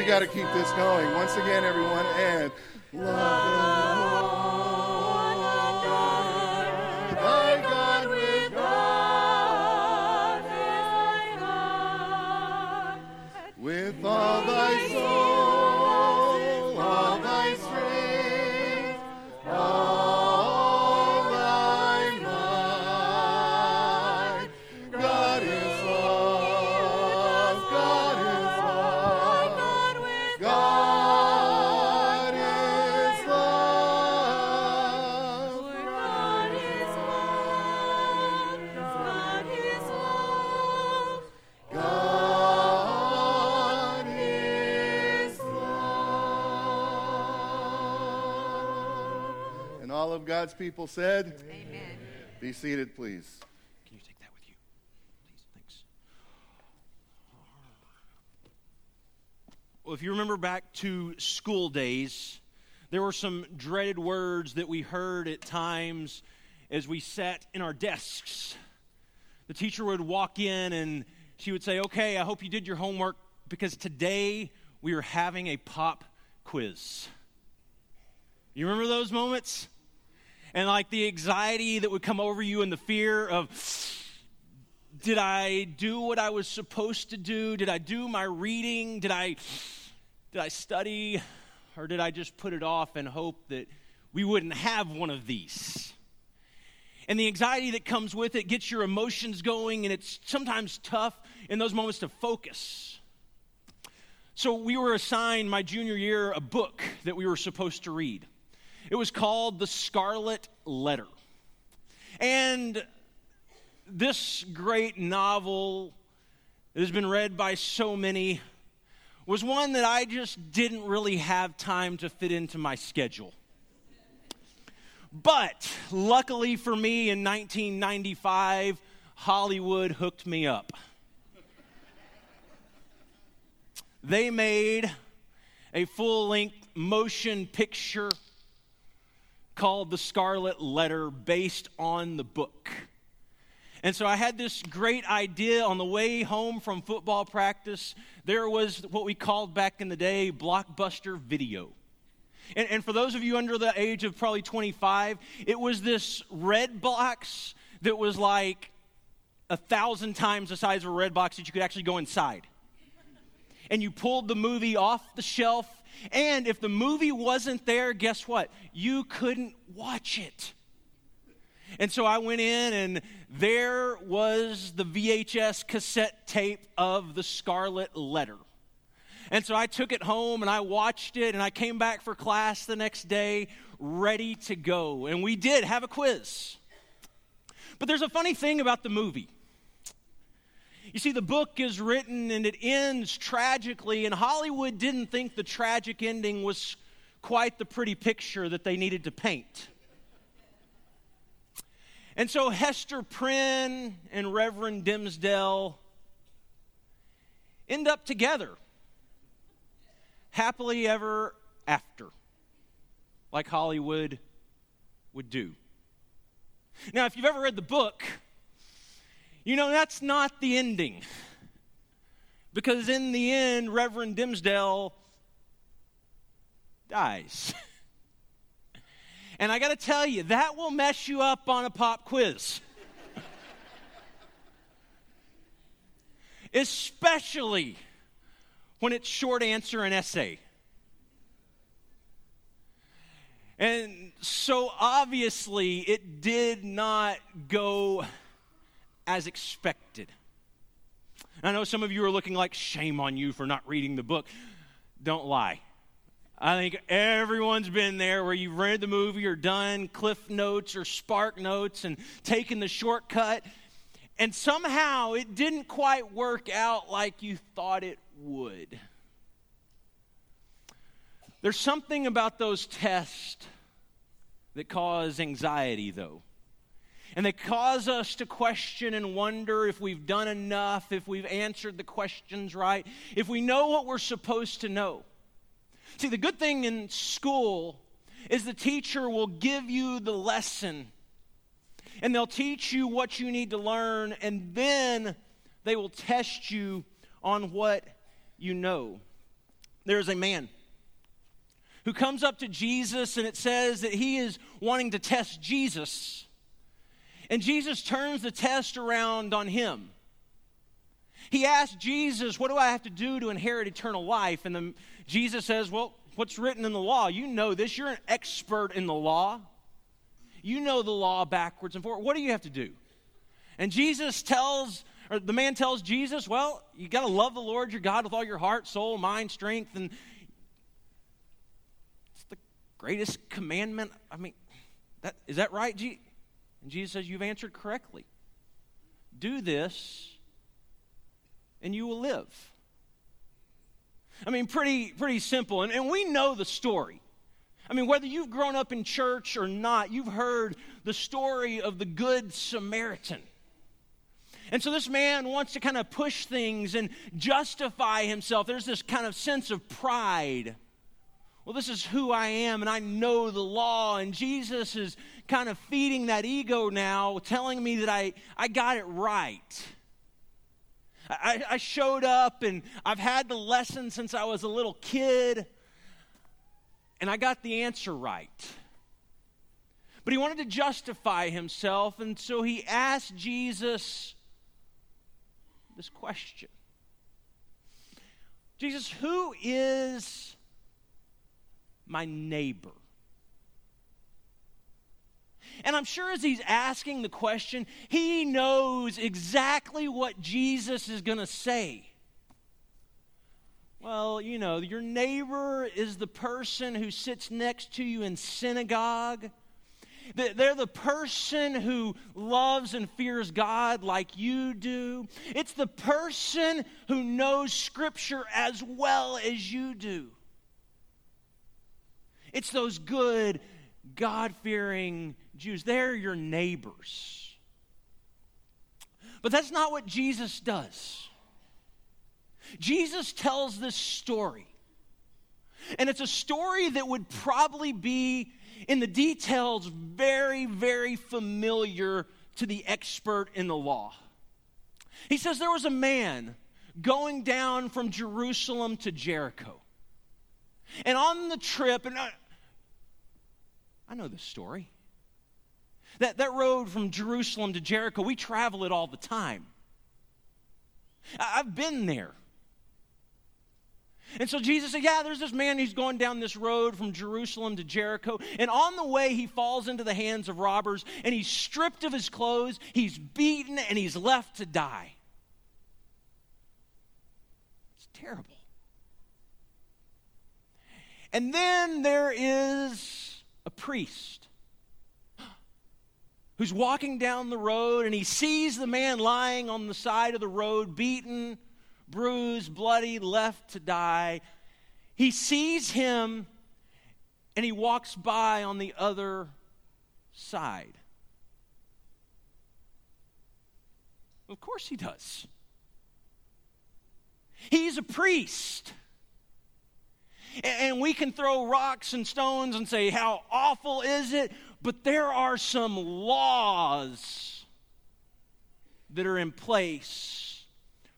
we got to keep this going. Once again, everyone, and love people said, Amen. Be seated, please. Can you take that with you? Please, thanks. Well, if you remember back to school days, there were some dreaded words that we heard at times as we sat in our desks. The teacher would walk in and she would say, Okay, I hope you did your homework because today we are having a pop quiz. You remember those moments? And like the anxiety that would come over you and the fear of, did I do what I was supposed to do? Did I do my reading? Did I did I study or did I just put it off and hope that we wouldn't have one of these? And the anxiety that comes with it gets your emotions going and it's sometimes tough in those moments to focus. So we were assigned my junior year a book that we were supposed to read. It was called The Scarlet Letter. And this great novel that has been read by so many was one that I just didn't really have time to fit into my schedule. But luckily for me, in 1995, Hollywood hooked me up. They made a full length motion picture called The Scarlet Letter based on the book. And so I had this great idea on the way home from football practice. There was what we called back in the day blockbuster video. And, and, for those of you under the age of probably 25, it was this red box that was like a thousand times the size of a red box that you could actually go inside. And you pulled the movie off the shelf. And if the movie wasn't there, guess what? You couldn't watch it. And so I went in, and there was the VHS cassette tape of The Scarlet Letter. And so I took it home and I watched it, and I came back for class the next day ready to go. And we did have a quiz. But there's a funny thing about the movie. You see, the book is written and it ends tragically, and Hollywood didn't think the tragic ending was quite the pretty picture that they needed to paint. And so Hester Prynne and Reverend Dimmesdale end up together, happily ever after, like Hollywood would do. Now, if you've ever read the book, you know that's not the ending. Because in the end, Reverend Dimmesdale dies. And I got to tell you, that will mess you up on a pop quiz. Especially when it's short answer and essay. And so obviously, it did not go as expected. I know some of you are looking like shame on you for not reading the book. Don't lie. I think everyone's been there where you've read the movie or done cliff notes or spark notes and taken the shortcut, and somehow it didn't quite work out like you thought it would. There's something about those tests that cause anxiety, though. And they cause us to question and wonder if we've done enough, if we've answered the questions right, if we know what we're supposed to know. See, the good thing in school is the teacher will give you the lesson and they'll teach you what you need to learn, and then they will test you on what you know. there's a man who comes up to Jesus, and it says that he is wanting to test Jesus. And Jesus turns the test around on him. He asks Jesus, What do I have to do to inherit eternal life? And then Jesus says, Well, what's written in the law? You know this. You're an expert in the law. You know the law backwards and forward. What do you have to do? And Jesus tells, or the man tells Jesus, Well, you got to love the Lord your God with all your heart, soul, mind, strength, and it's the greatest commandment. I mean, that, is that right? And Jesus says, You've answered correctly. Do this, and you will live. I mean, pretty, pretty simple. And, and we know the story. I mean, whether you've grown up in church or not, you've heard the story of the Good Samaritan. And so this man wants to kind of push things and justify himself. There's this kind of sense of pride. Well, this is who I am, and I know the law. And Jesus is kind of feeding that ego now, telling me that I, I got it right. I, I showed up, and I've had the lesson since I was a little kid, and I got the answer right. But he wanted to justify himself, and so he asked Jesus this question Jesus, who is my neighbor? And I'm sure as he's asking the question, he knows exactly what Jesus is going to say. Well, you know, your neighbor is the person who sits next to you in synagogue they're the person who loves and fears God like you do. It's the person who knows Scripture as well as you do. It's those good, God fearing Jews. They're your neighbors. But that's not what Jesus does. Jesus tells this story. And it's a story that would probably be in the details very, very familiar to the expert in the law. He says there was a man going down from Jerusalem to Jericho. And on the trip, and uh, I, know this story. That, that road from Jerusalem to Jericho, we travel it all the time. I've been there. And so Jesus said, Yeah, there's this man who's going down this road from Jerusalem to Jericho. And on the way, he falls into the hands of robbers and he's stripped of his clothes, he's beaten, and he's left to die. It's terrible. And then there is a priest who's walking down the road and he sees the man lying on the side of the road, beaten bruised, bloody, left to die. He sees him and he walks by on the other side. Of course he does. He's a priest. And we can throw rocks and stones and say, How awful is it? But there are some laws that are in place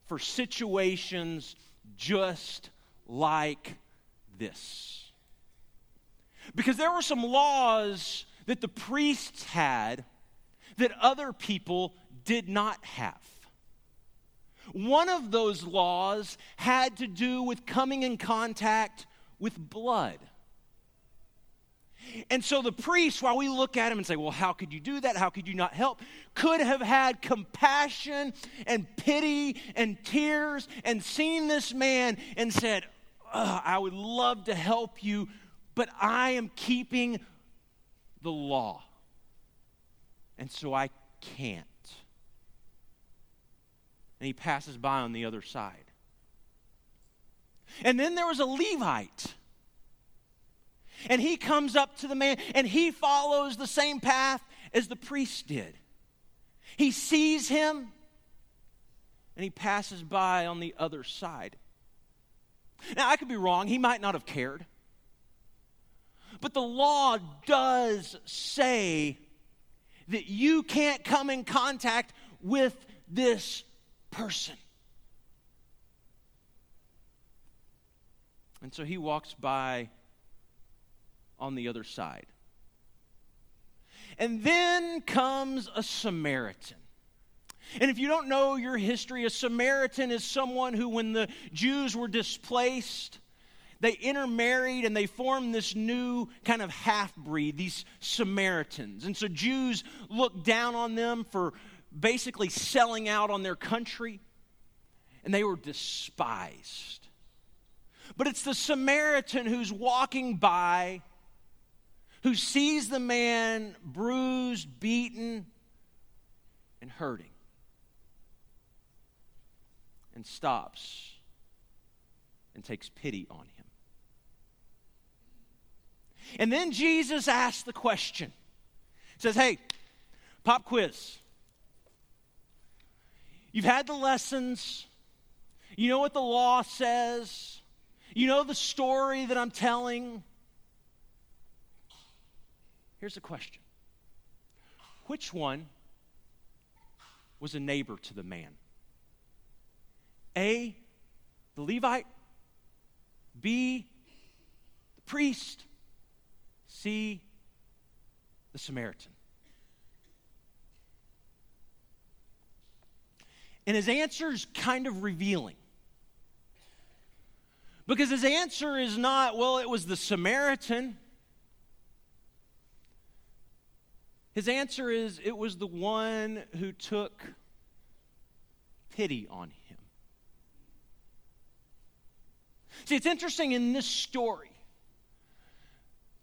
for situations just like this. Because there were some laws that the priests had that other people did not have. One of those laws had to do with coming in contact with blood. And so the priest, while we look at him and say, well, how could you do that? How could you not help? Could have had compassion and pity and tears and seen this man and said, I would love to help you, but I am keeping the law. And so I can't. And he passes by on the other side. And then there was a Levite and he comes up to the man and he follows the same path as the priest did. He sees him and he passes by on the other side. Now, I could be wrong. He might not have cared. But the law does say that you can't come in contact with this person. And so he walks by on the other side. And then comes a Samaritan. And if you don't know your history, a Samaritan is someone who, when the Jews were displaced, they intermarried and they formed this new kind of half breed, these Samaritans. And so Jews looked down on them for basically selling out on their country, and they were despised. But it's the Samaritan who's walking by, who sees the man bruised, beaten, and hurting, and stops and takes pity on him. And then Jesus asks the question. He says, Hey, pop quiz. You've had the lessons. You know what the law says. You know the story that I'm telling. Here's a question Which one was a neighbor to the man? A, the Levite. B, the priest. C, the Samaritan. And his answer is kind of revealing. Because his answer is not, well, it was the Samaritan. His answer is, it was the one who took pity on him. See, it's interesting in this story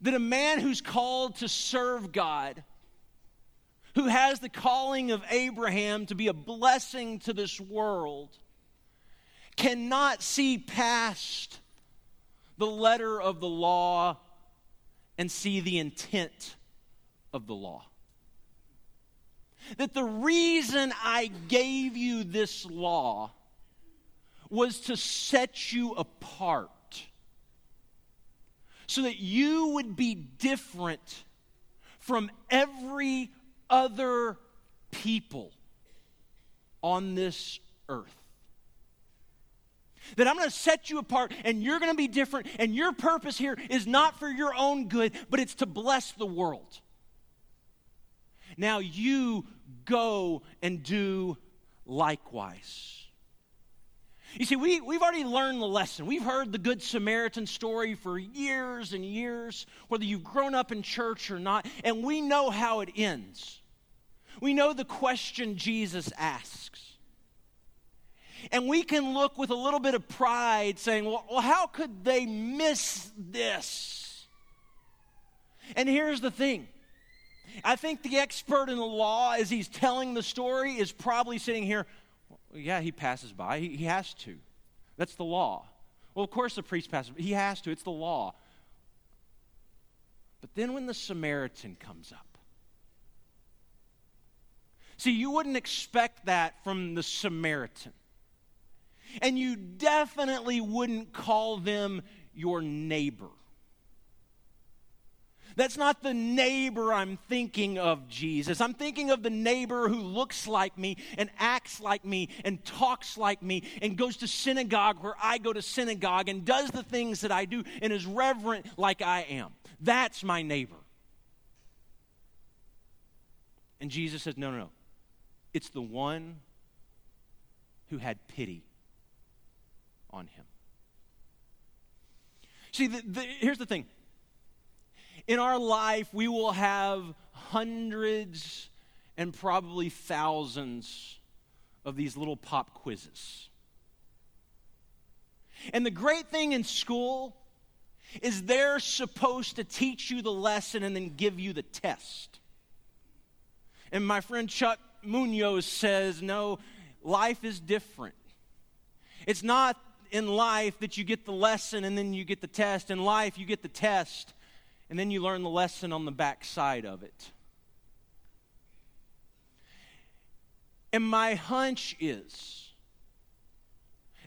that a man who's called to serve God, who has the calling of Abraham to be a blessing to this world, cannot see past the letter of the law and see the intent of the law. That the reason I gave you this law was to set you apart so that you would be different from every other people on this earth. That I'm going to set you apart and you're going to be different, and your purpose here is not for your own good, but it's to bless the world. Now you go and do likewise. You see, we, we've already learned the lesson. We've heard the Good Samaritan story for years and years, whether you've grown up in church or not, and we know how it ends. We know the question Jesus asks. And we can look with a little bit of pride saying, well, well how could they miss this? And here's the thing I think the expert in the law, as he's telling the story, is probably sitting here yeah, he passes by. He, he has to. That's the law. Well, of course the priest passes He has to. It's the law. But then when the Samaritan comes up, see, you wouldn't expect that from the Samaritan. And you definitely wouldn't call them your neighbor. That's not the neighbor I'm thinking of, Jesus. I'm thinking of the neighbor who looks like me and acts like me and talks like me and goes to synagogue where I go to synagogue and does the things that I do and is reverent like I am. That's my neighbor. And Jesus says, No, no, no. It's the one who had pity on him. See, the, the, here's the thing in our life, we will have hundreds and probably thousands of these little pop quizzes. And the great thing in school is they're supposed to teach you the lesson and then give you the test. And my friend Chuck Munoz says, no, life is different. It's not in life that you get the lesson and then you get the test. In life, you get the test and then you learn the lesson on the backside of it. And my hunch is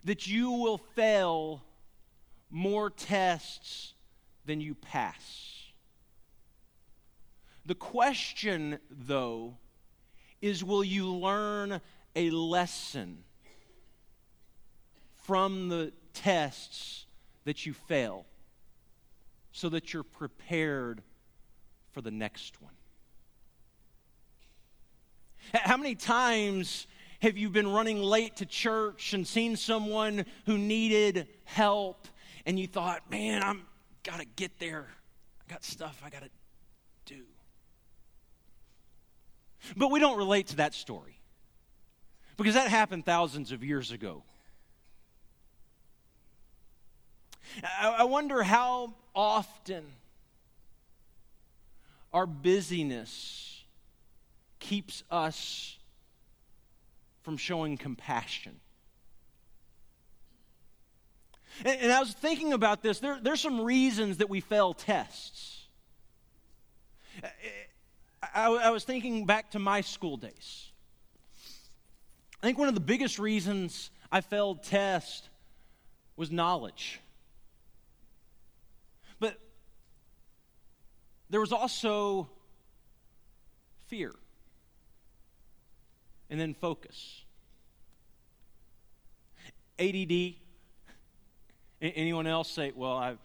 that you will fail more tests than you pass. The question, though, is will you learn a lesson from the tests that you fail so that you're prepared for the next one. How many times have you been running late to church and seen someone who needed help and you thought, man, I'm got to get there. I got stuff I got to do. But we don't relate to that story because that happened thousands of years ago. I wonder how often our busyness keeps us from showing compassion. And, and I was thinking about this. There, there's some reasons that we fail tests. I, I was thinking back to my school days. I think one of the biggest reasons I failed tests was knowledge. But there was also fear and then focus. ADD. Anyone else say, well, I,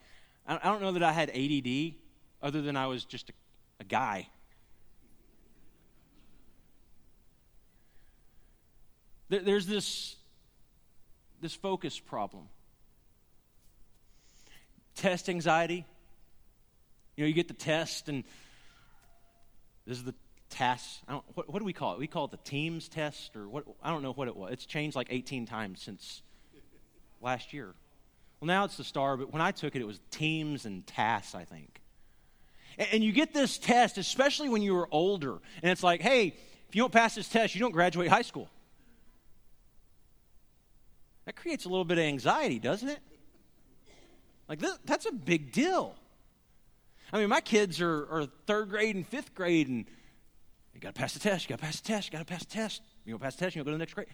I don't know that I had ADD other than I was just a, a guy. There's this, this focus problem. Test anxiety. You know, you get the test, and this is the test. What, what, do we call it? We call it the Teams test, or what? I don't know what it was. It's changed like 18 times since last year. Well, now it's the STAAR, but when I took it, it was Teams and TAAS, I think. And, and you get this test, especially when you were older, and it's like, hey, if you don't pass this test, you don't graduate high school. That creates a little bit of anxiety, doesn't it? Like, this, that's a big deal. I mean, my kids are, are third grade and fifth grade, and you got to pass the test, you got to pass the test, you got to pass the test. You don't pass the test, you go to the next grade.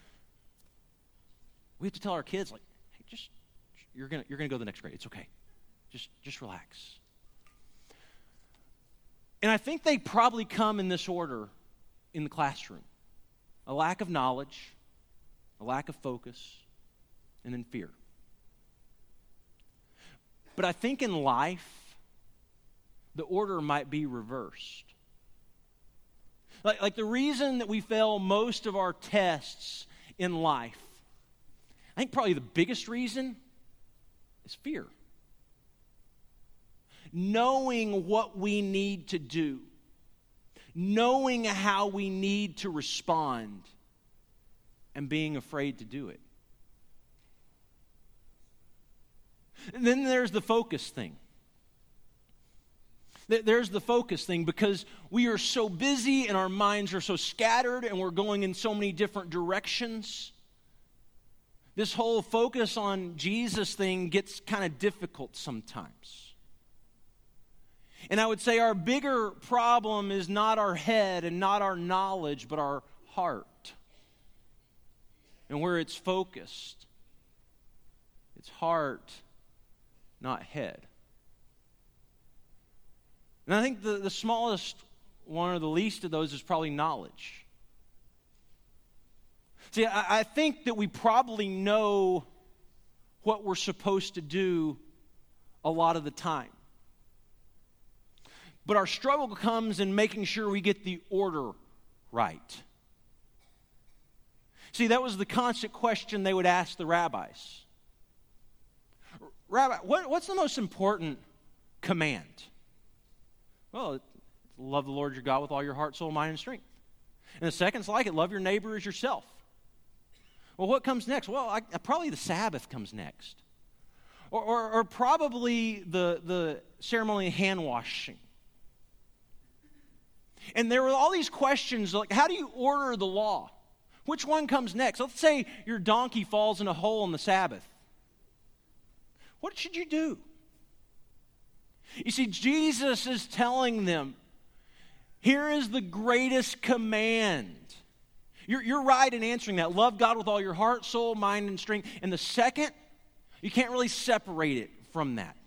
We have to tell our kids, like, hey, just, you're going you're to go to the next grade. It's okay. Just, just relax. And I think they probably come in this order in the classroom a lack of knowledge, a lack of focus, and then fear. But I think in life, the order might be reversed. Like, like the reason that we fail most of our tests in life, I think probably the biggest reason is fear. Knowing what we need to do, knowing how we need to respond, and being afraid to do it. And then there's the focus thing. There's the focus thing because we are so busy and our minds are so scattered and we're going in so many different directions. This whole focus on Jesus thing gets kind of difficult sometimes. And I would say our bigger problem is not our head and not our knowledge, but our heart and where it's focused. It's heart not head. And I think the, the smallest one or the least of those is probably knowledge. See, I, I think that we probably know what we're supposed to do a lot of the time. But our struggle comes in making sure we get the order right. See, that was the constant question they would ask the rabbis. Rabbi, what, what's the most important command? Well, love the Lord your God with all your heart, soul, mind, and strength. And the second's like it love your neighbor as yourself. Well, what comes next? Well, I, probably the Sabbath comes next. Or, or, or probably the, the ceremony of hand washing. And there were all these questions like, how do you order the law? Which one comes next? Let's say your donkey falls in a hole on the Sabbath. What should you do? You see, Jesus is telling them here is the greatest command. You're, you're right in answering that. Love God with all your heart, soul, mind, and strength. And the second, you can't really separate it from that.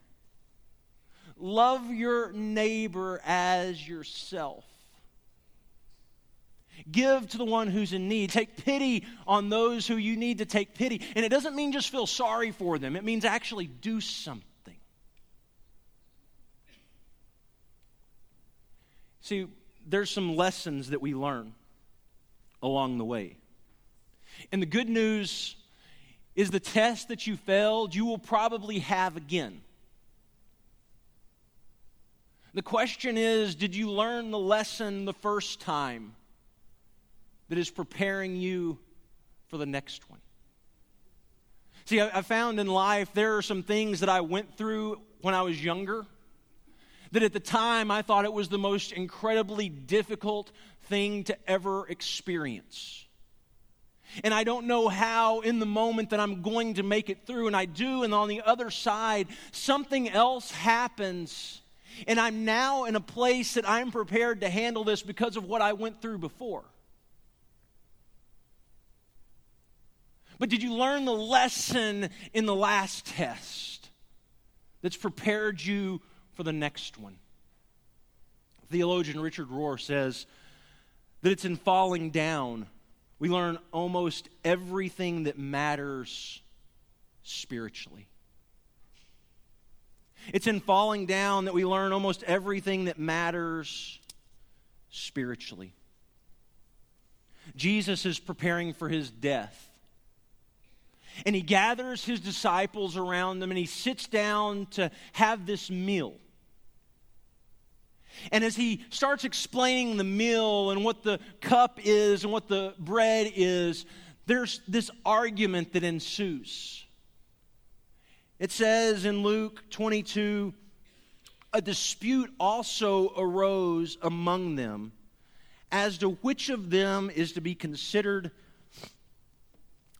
Love your neighbor as yourself. Give to the one who's in need. Take pity on those who you need to take pity. And it doesn't mean just feel sorry for them, it means actually do something. See, there's some lessons that we learn along the way. And the good news is the test that you failed, you will probably have again. The question is did you learn the lesson the first time that is preparing you for the next one? See, I, found in life there are some things that I went through when I was younger that at the time I thought it was the most incredibly difficult thing to ever experience. And I don't know how in the moment that I'm going to make it through, and I do, and on the other side, something else happens. And I'm now in a place that I'm prepared to handle this because of what I went through before. But did you learn the lesson in the last test that's prepared you for the next one? Theologian Richard Rohr says that it's in falling down we learn almost everything that matters spiritually. It's in falling down that we learn almost everything that matters spiritually. Jesus is preparing for his death. And he gathers his disciples around him and he sits down to have this meal. And as he starts explaining the meal and what the cup is and what the bread is, there's this argument that ensues. It says in Luke 22 a dispute also arose among them as to which of them is to be considered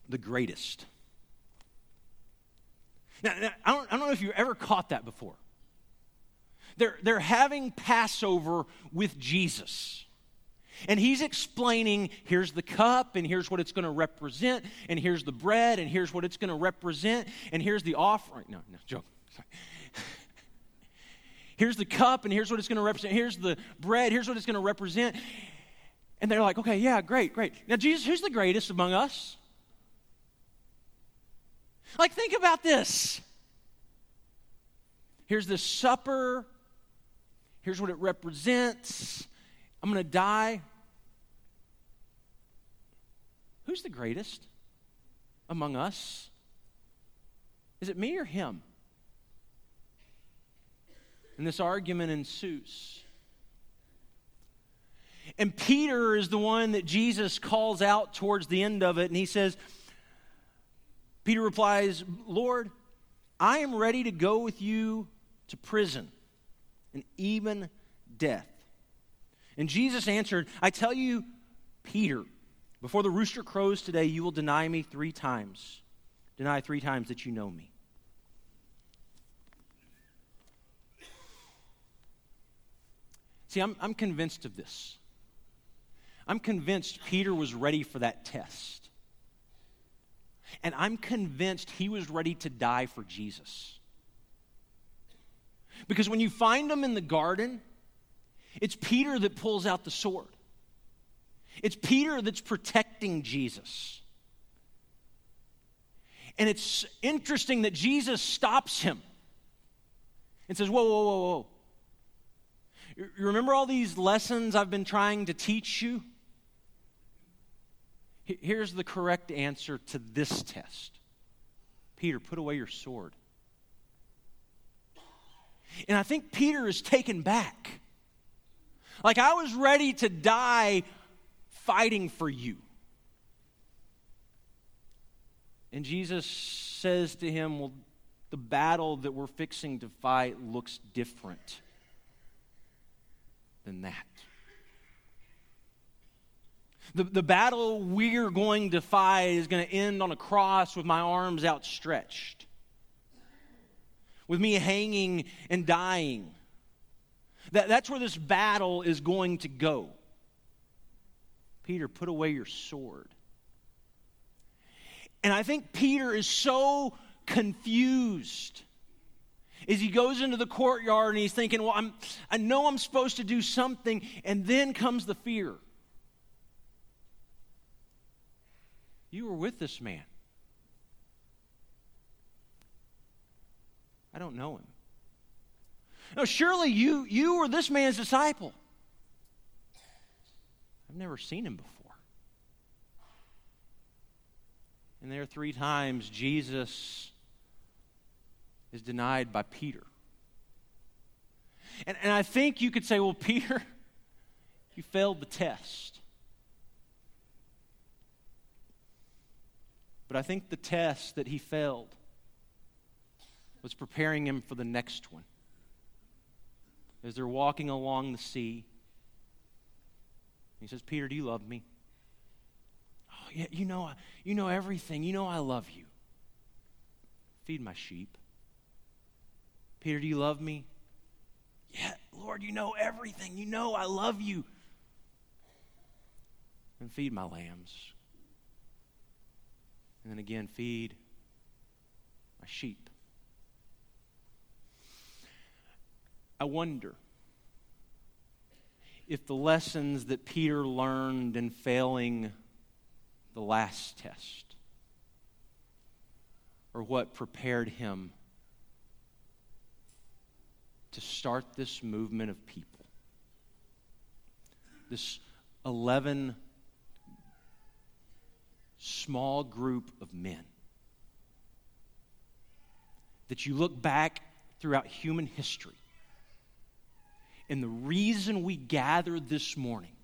the greatest. Now, I, don't, I don't know if you ever caught that before. They're, they're having Passover with Jesus. And he's explaining here's the cup, and here's what it's going to represent, and here's the bread, and here's what it's going to represent, and here's the offering. No, no, joke. Sorry. here's the cup, and here's what it's going to represent. Here's the bread, here's what it's going to represent. And they're like, okay, yeah, great, great. Now, Jesus, who's the greatest among us? Like, think about this. Here's the supper Here's what it represents. I'm going to die. Who's the greatest among us? Is it me or him? And this argument ensues. And Peter is the one that Jesus calls out towards the end of it, and he says, Peter replies, Lord, I am ready to go with you to prison and even death. And Jesus answered, I tell you, Peter, before the rooster crows today, you will deny me three times. Deny three times that you know me. See, I'm, I'm convinced of this. I'm convinced Peter was ready for that test. And I'm convinced he was ready to die for Jesus. Because when you find them in the garden, it's Peter that pulls out the sword. It's Peter that's protecting Jesus. And it's interesting that Jesus stops him and says, Whoa, whoa, whoa, whoa. You remember all these lessons I've been trying to teach you? Here's the correct answer to this test Peter, put away your sword. And I think Peter is taken back. Like, I was ready to die fighting for you. And Jesus says to him, Well, the battle that we're fixing to fight looks different than that. The, the battle we're going to fight is going to end on a cross with my arms outstretched with me hanging and dying. That, that's where this battle is going to go. Peter, put away your sword. And I think Peter is so confused as he goes into the courtyard and he's thinking, well, I'm, I know I'm supposed to do something, and then comes the fear. You were with this man. I don't know him. No, surely you, you were this man's disciple. I've never seen him before. And there are three times Jesus is denied by Peter. And, and I think you could say, well, Peter, you failed the test. But I think the test that he failed was preparing him for the next one. As they're walking along the sea, he says, Peter, do you love me? Oh, yeah, you know, you know everything. You know I love you. Feed my sheep. Peter, do you love me? Yeah, Lord, you know everything. You know I love you. And feed my lambs. And then again, feed my sheep. Wonder if the lessons that Peter learned in failing the last test are what prepared him to start this movement of people. This 11 small group of men. That you look back throughout human history. And the reason we gather this morning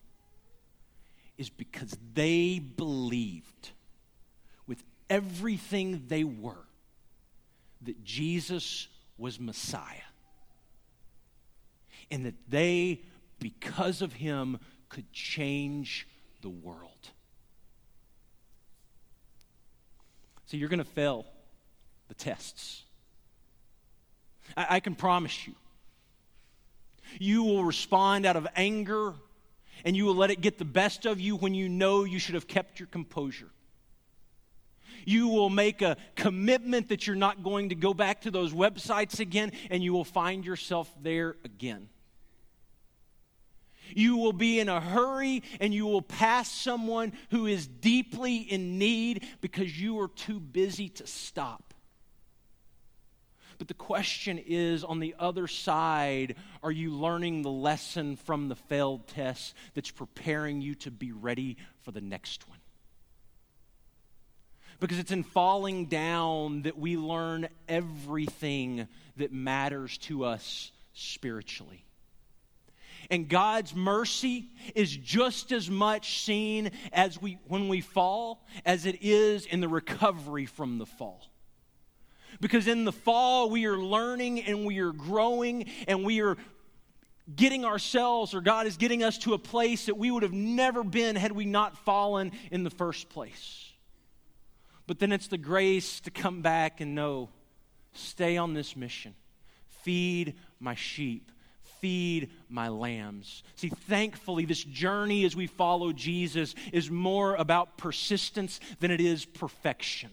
is because they believed with everything they were that Jesus was Messiah and that they, because of him, could change the world. So you're going to fail the tests. I, I can promise you. You will respond out of anger and you will let it get the best of you when you know you should have kept your composure. You will make a commitment that you're not going to go back to those websites again, and you will find yourself there again. You will be in a hurry and you will pass someone who is deeply in need because you are too busy to stop. But the question is on the other side, are you learning the lesson from the failed test that's preparing you to be ready for the next one? Because it's in falling down that we learn everything that matters to us spiritually. And God's mercy is just as much seen as we when we fall as it is in the recovery from the fall. Because in the fall we are learning and we are growing and we are getting ourselves or God is getting us to a place that we would have never been had we not fallen in the first place. But then it's the grace to come back and know stay on this mission. Feed my sheep feed my lambs. See, thankfully, this journey as we follow Jesus is more about persistence than it is perfection.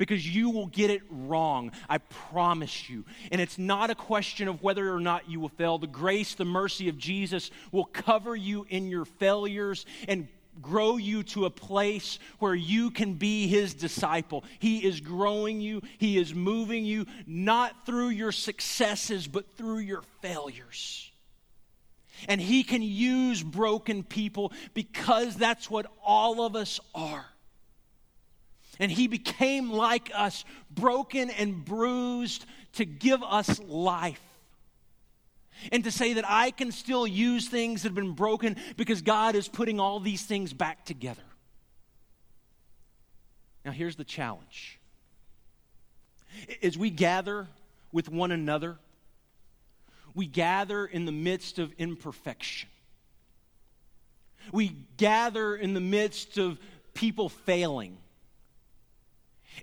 Because you will get it wrong, I promise you. And it's not a question of whether or not you will fail. The grace, the mercy of Jesus will cover you in your failures and grow you to a place where you can be his disciple. He is growing you, he is moving you, not through your successes, but through your failures. And he can use broken people because that's what all of us are. And he became like us, broken and bruised, to give us life and to say that I can still use things that have been broken because God is putting all these things back together. Now, here's the challenge. As we gather with one another, we gather in the midst of imperfection. We gather in the midst of people failing.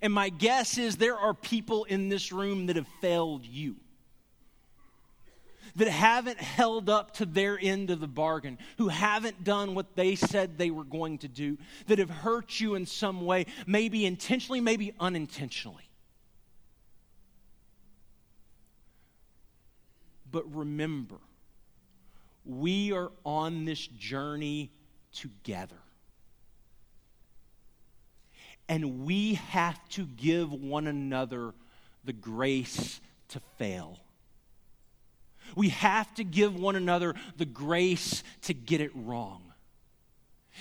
And my guess is there are people in this room that have failed you that haven't held up to their end of the bargain, who haven't done what they said they were going to do, that have hurt you in some way, maybe intentionally, maybe unintentionally. But remember, we are on this journey together. And we have to give one another the grace to fail. We have to give one another the grace to get it wrong.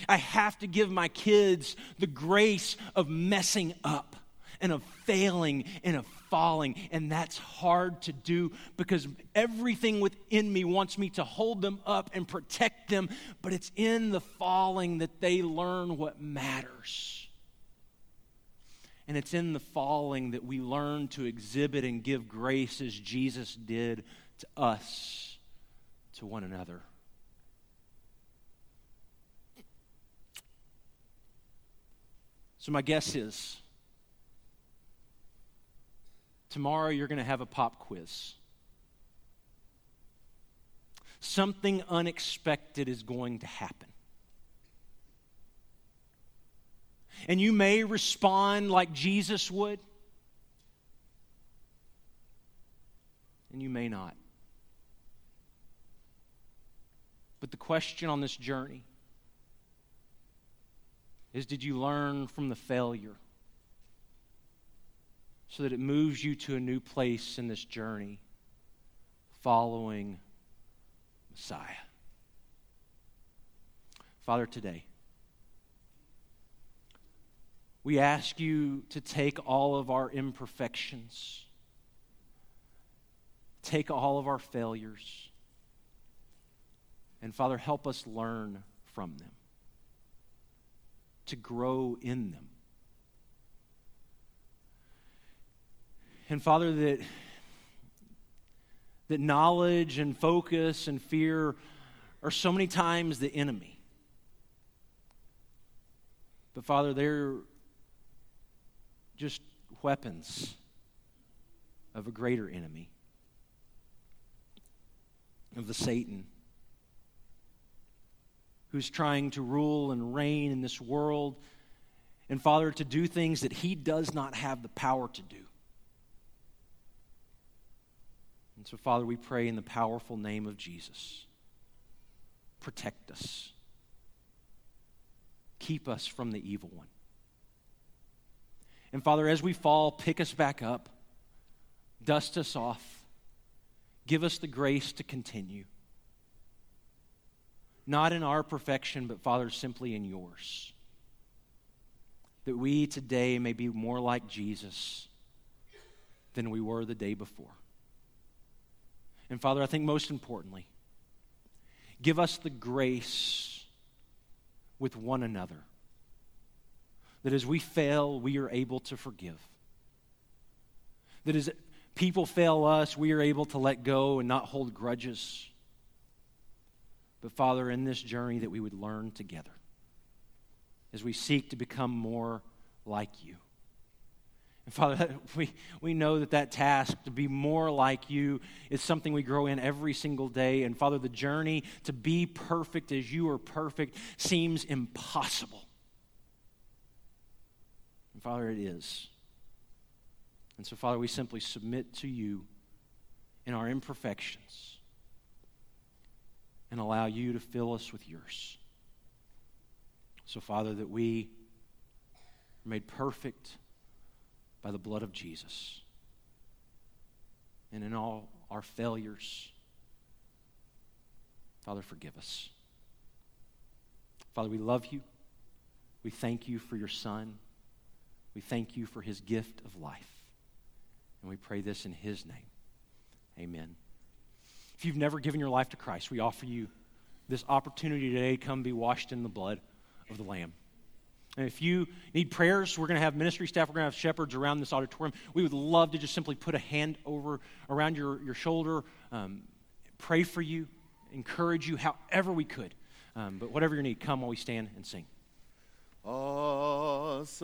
I have to give my kids the grace of messing up and of failing and of falling. And that's hard to do because everything within me wants me to hold them up and protect them. But it's in the falling that they learn what matters. And it's in the falling that we learn to exhibit and give grace as Jesus did to us, to one another. So, my guess is tomorrow you're going to have a pop quiz. Something unexpected is going to happen. And you may respond like Jesus would, and you may not. But the question on this journey is did you learn from the failure so that it moves you to a new place in this journey following Messiah? Father, today, we ask you to take all of our imperfections, take all of our failures, and Father, help us learn from them, to grow in them. And Father, that, that knowledge and focus and fear are so many times the enemy. But Father, they're just weapons of a greater enemy, of the Satan who's trying to rule and reign in this world, and Father, to do things that he does not have the power to do. And so, Father, we pray in the powerful name of Jesus protect us, keep us from the evil one. And Father, as we fall, pick us back up, dust us off, give us the grace to continue. Not in our perfection, but Father, simply in yours. That we today may be more like Jesus than we were the day before. And Father, I think most importantly, give us the grace with one another that as we fail, we are able to forgive. That as people fail us, we are able to let go and not hold grudges. But Father, in this journey, that we would learn together as we seek to become more like you. And Father, we, we know that that task to be more like you is something we grow in every single day. And Father, the journey to be perfect as you are perfect seems impossible. Father, it is. And so, Father, we simply submit to you in our imperfections and allow you to fill us with yours. So, Father, that we are made perfect by the blood of Jesus. And in all our failures, Father, forgive us. Father, we love you. We thank you for your Son. We thank you for his gift of life. And we pray this in his name. Amen. If you've never given your life to Christ, we offer you this opportunity today to come be washed in the blood of the Lamb. And if you need prayers, we're going to have ministry staff, we're going to have shepherds around this auditorium. We would love to just simply put a hand over around your, your shoulder, um, pray for you, encourage you however we could. Um, but whatever your need, come while we stand and sing. Awesome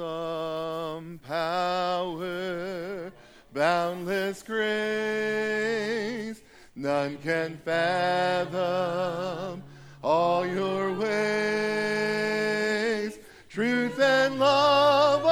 power, boundless grace, none can fathom all your ways. Truth and love